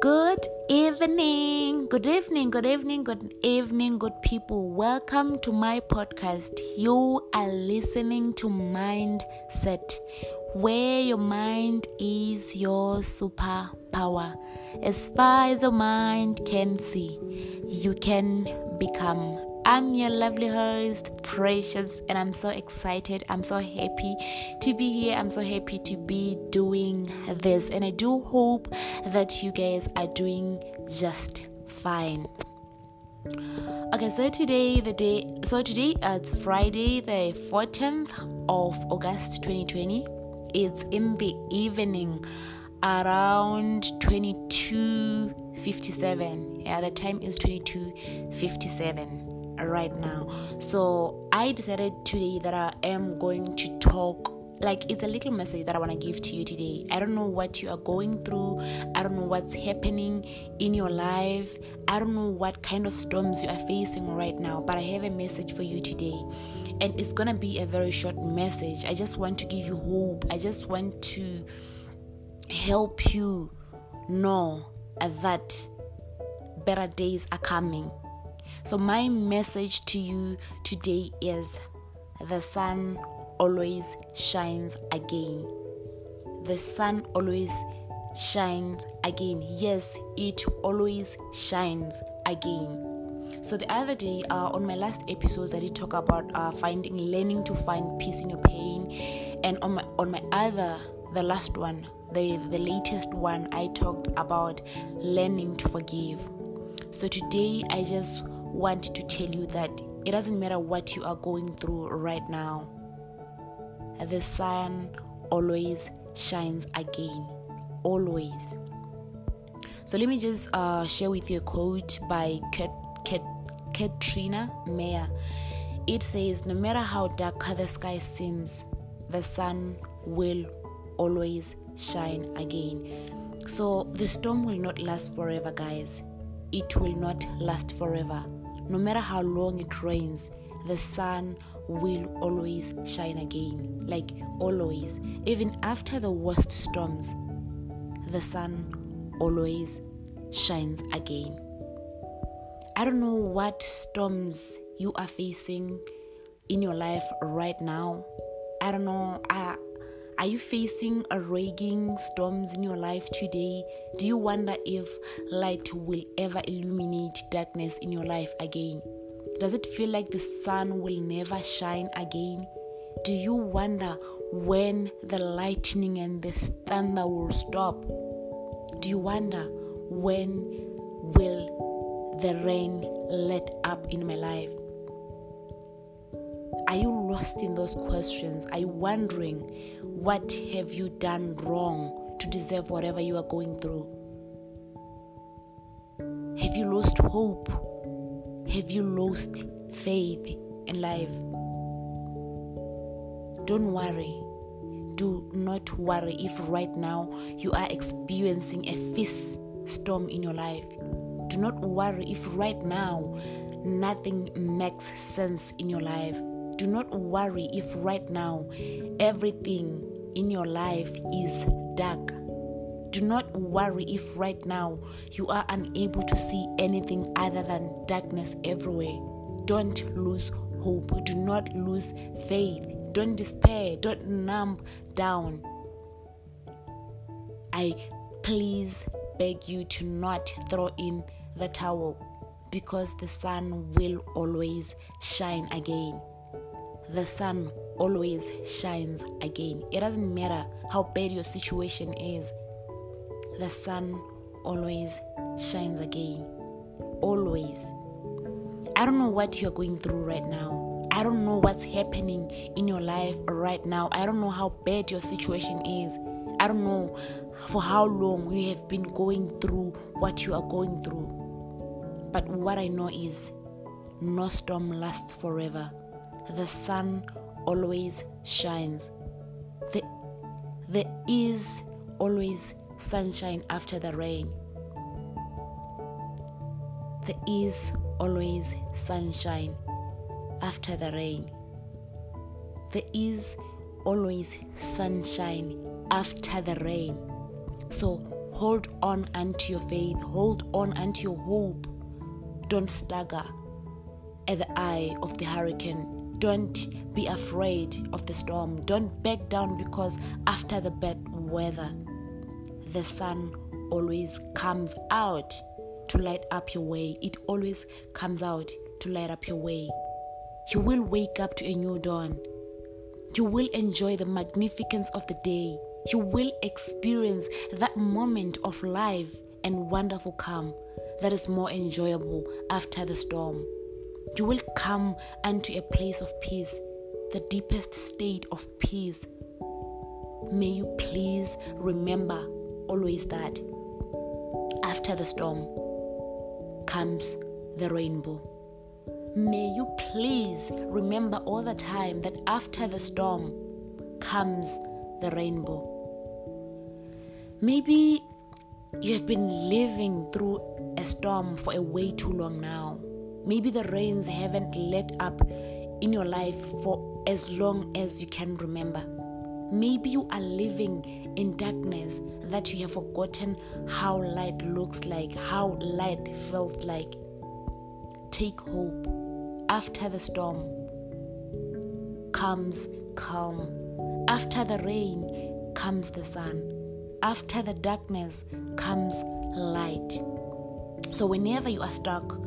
Good evening, good evening, good evening, good evening, good people. Welcome to my podcast. You are listening to Mindset, where your mind is your superpower. As far as your mind can see, you can become I'm your lovely host, Precious, and I'm so excited. I'm so happy to be here. I'm so happy to be doing this, and I do hope that you guys are doing just fine. Okay, so today the day so today uh, it's Friday the 14th of August 2020. It's in the evening around 22:57. Yeah, the time is 22:57 right now. So I decided today that I am going to talk like it's a little message that I want to give to you today. I don't know what you are going through. I don't know what's happening in your life. I don't know what kind of storms you are facing right now, but I have a message for you today. And it's going to be a very short message. I just want to give you hope. I just want to help you know that better days are coming. So, my message to you today is the sun always shines again. The sun always shines again. Yes, it always shines again. So the other day, uh, on my last episodes, I did talk about uh, finding, learning to find peace in your pain, and on my on my other, the last one, the the latest one, I talked about learning to forgive. So today, I just want to tell you that it doesn't matter what you are going through right now, the sun always shines again. Always. So let me just uh, share with you a quote by Kat, Kat, Katrina Meyer. It says, No matter how dark the sky seems, the sun will always shine again. So the storm will not last forever, guys. It will not last forever. No matter how long it rains, the sun will always shine again. Like always. Even after the worst storms, the sun always shines again. I don't know what storms you are facing in your life right now. I don't know. I, are you facing a raging storms in your life today? Do you wonder if light will ever illuminate darkness in your life again? Does it feel like the sun will never shine again? Do you wonder when the lightning and the thunder will stop? Do you wonder when will the rain let up in my life? Are you lost in those questions? Are you wondering what have you done wrong to deserve whatever you are going through? Have you lost hope? Have you lost faith in life? Don't worry. Do not worry if right now you are experiencing a fierce storm in your life. Do not worry if right now nothing makes sense in your life do not worry if right now everything in your life is dark. Do not worry if right now you are unable to see anything other than darkness everywhere. Don't lose hope. Do not lose faith. Don't despair. Don't numb down. I please beg you to not throw in the towel because the sun will always shine again the sun always shines again. It doesn't matter how bad your situation is, the sun always shines again. Always. I don't know what you're going through right now. I don't know what's happening in your life right now. I don't know how bad your situation is. I don't know for how long you have been going through what you are going through. But what I know is no storm lasts forever the sun always shines. The, there is always sunshine after the rain. There is always sunshine after the rain. There is always sunshine after the rain. So Hold on unto your faith, hold on unto your hope. Don't stagger at the eye of the hurricane. Don't be afraid of the storm. Don't back down because after the bad weather, the sun always comes out to light up your way. It always comes out to light up your way. You will wake up to a new dawn. You will enjoy the magnificence of the day. You will experience that moment of life and wonderful calm that is more enjoyable after the storm. You will come unto a place of peace, the deepest state of peace. May you please remember always that after the storm comes the rainbow. May you please remember all the time that after the storm comes the rainbow. Maybe you have been living through a storm for a way too long now. Maybe the rains haven't let up in your life for as long as you can remember. Maybe you are living in darkness that you have forgotten how light looks like, how light felt like. Take hope. After the storm comes calm. After the rain comes the sun. After the darkness comes light. So, whenever you are stuck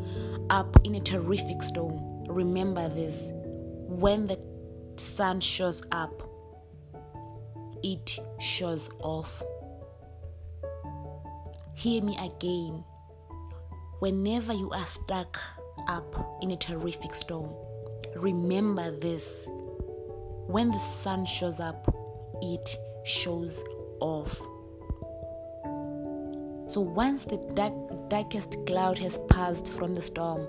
up in a terrific storm, remember this when the sun shows up, it shows off. Hear me again. Whenever you are stuck up in a terrific storm, remember this. When the sun shows up, it shows off. So once the dark, darkest cloud has passed from the storm,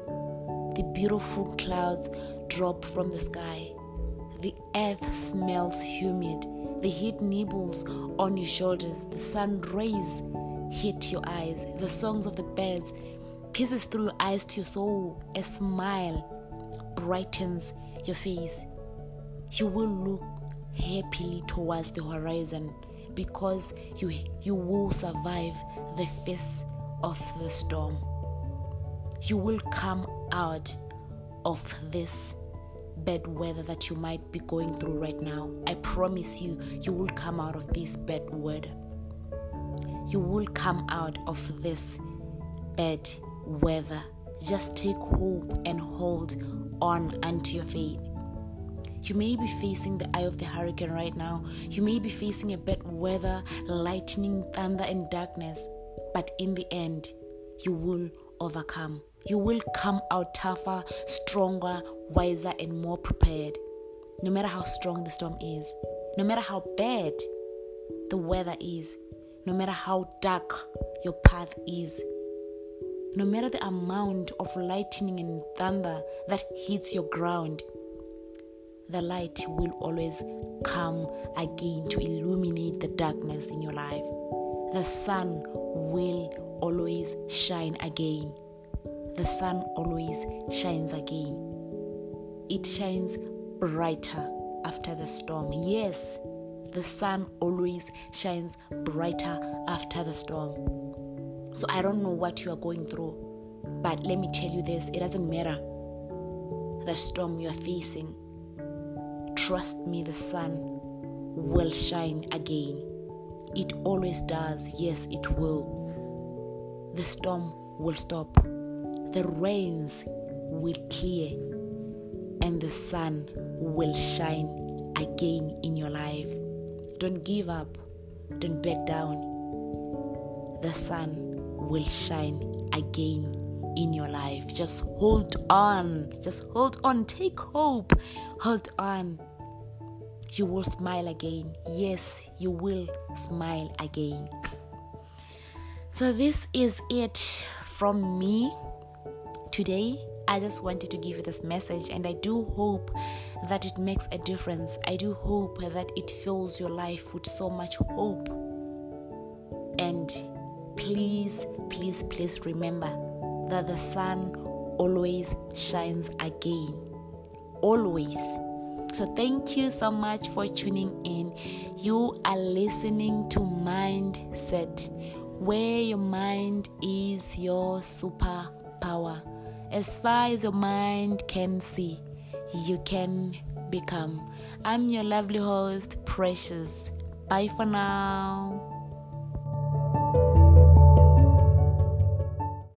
the beautiful clouds drop from the sky. The earth smells humid. The heat nibbles on your shoulders. The sun rays hit your eyes. The songs of the birds kisses through your eyes to your soul. A smile brightens your face. You will look happily towards the horizon because you you will survive the face of the storm. You will come out of this bad weather that you might be going through right now. I promise you, you will come out of this bad weather you will come out of this bad weather. Just take hope and hold on unto your faith. You may be facing the eye of the hurricane right now. You may be facing a bad weather, lightning, thunder, and darkness. But in the end, you will overcome. You will come out tougher, stronger, wiser, and more prepared. No matter how strong the storm is, no matter how bad the weather is, no matter how dark your path is, no matter the amount of lightning and thunder that hits your ground, the light will always come again to illuminate the darkness in your life. The sun will always shine again. The sun always shines again. It shines brighter after the storm. Yes, the sun always shines brighter after the storm. So I don't know what you are going through, but let me tell you this it doesn't matter the storm you are facing. Trust me, the sun will shine again. It always does. Yes, it will. The storm will stop. The rains will clear. And the sun will shine again in your life. Don't give up. Don't back down. The sun will shine again in your life. Just hold on. Just hold on. Take hope. Hold on. You will smile again. Yes, you will smile again. So, this is it from me today. I just wanted to give you this message, and I do hope that it makes a difference. I do hope that it fills your life with so much hope. And please, please, please remember that the sun always shines again. Always. So, thank you so much for tuning in. You are listening to Mindset where your mind is your superpower. As far as your mind can see, you can become. I'm your lovely host, Precious. Bye for now.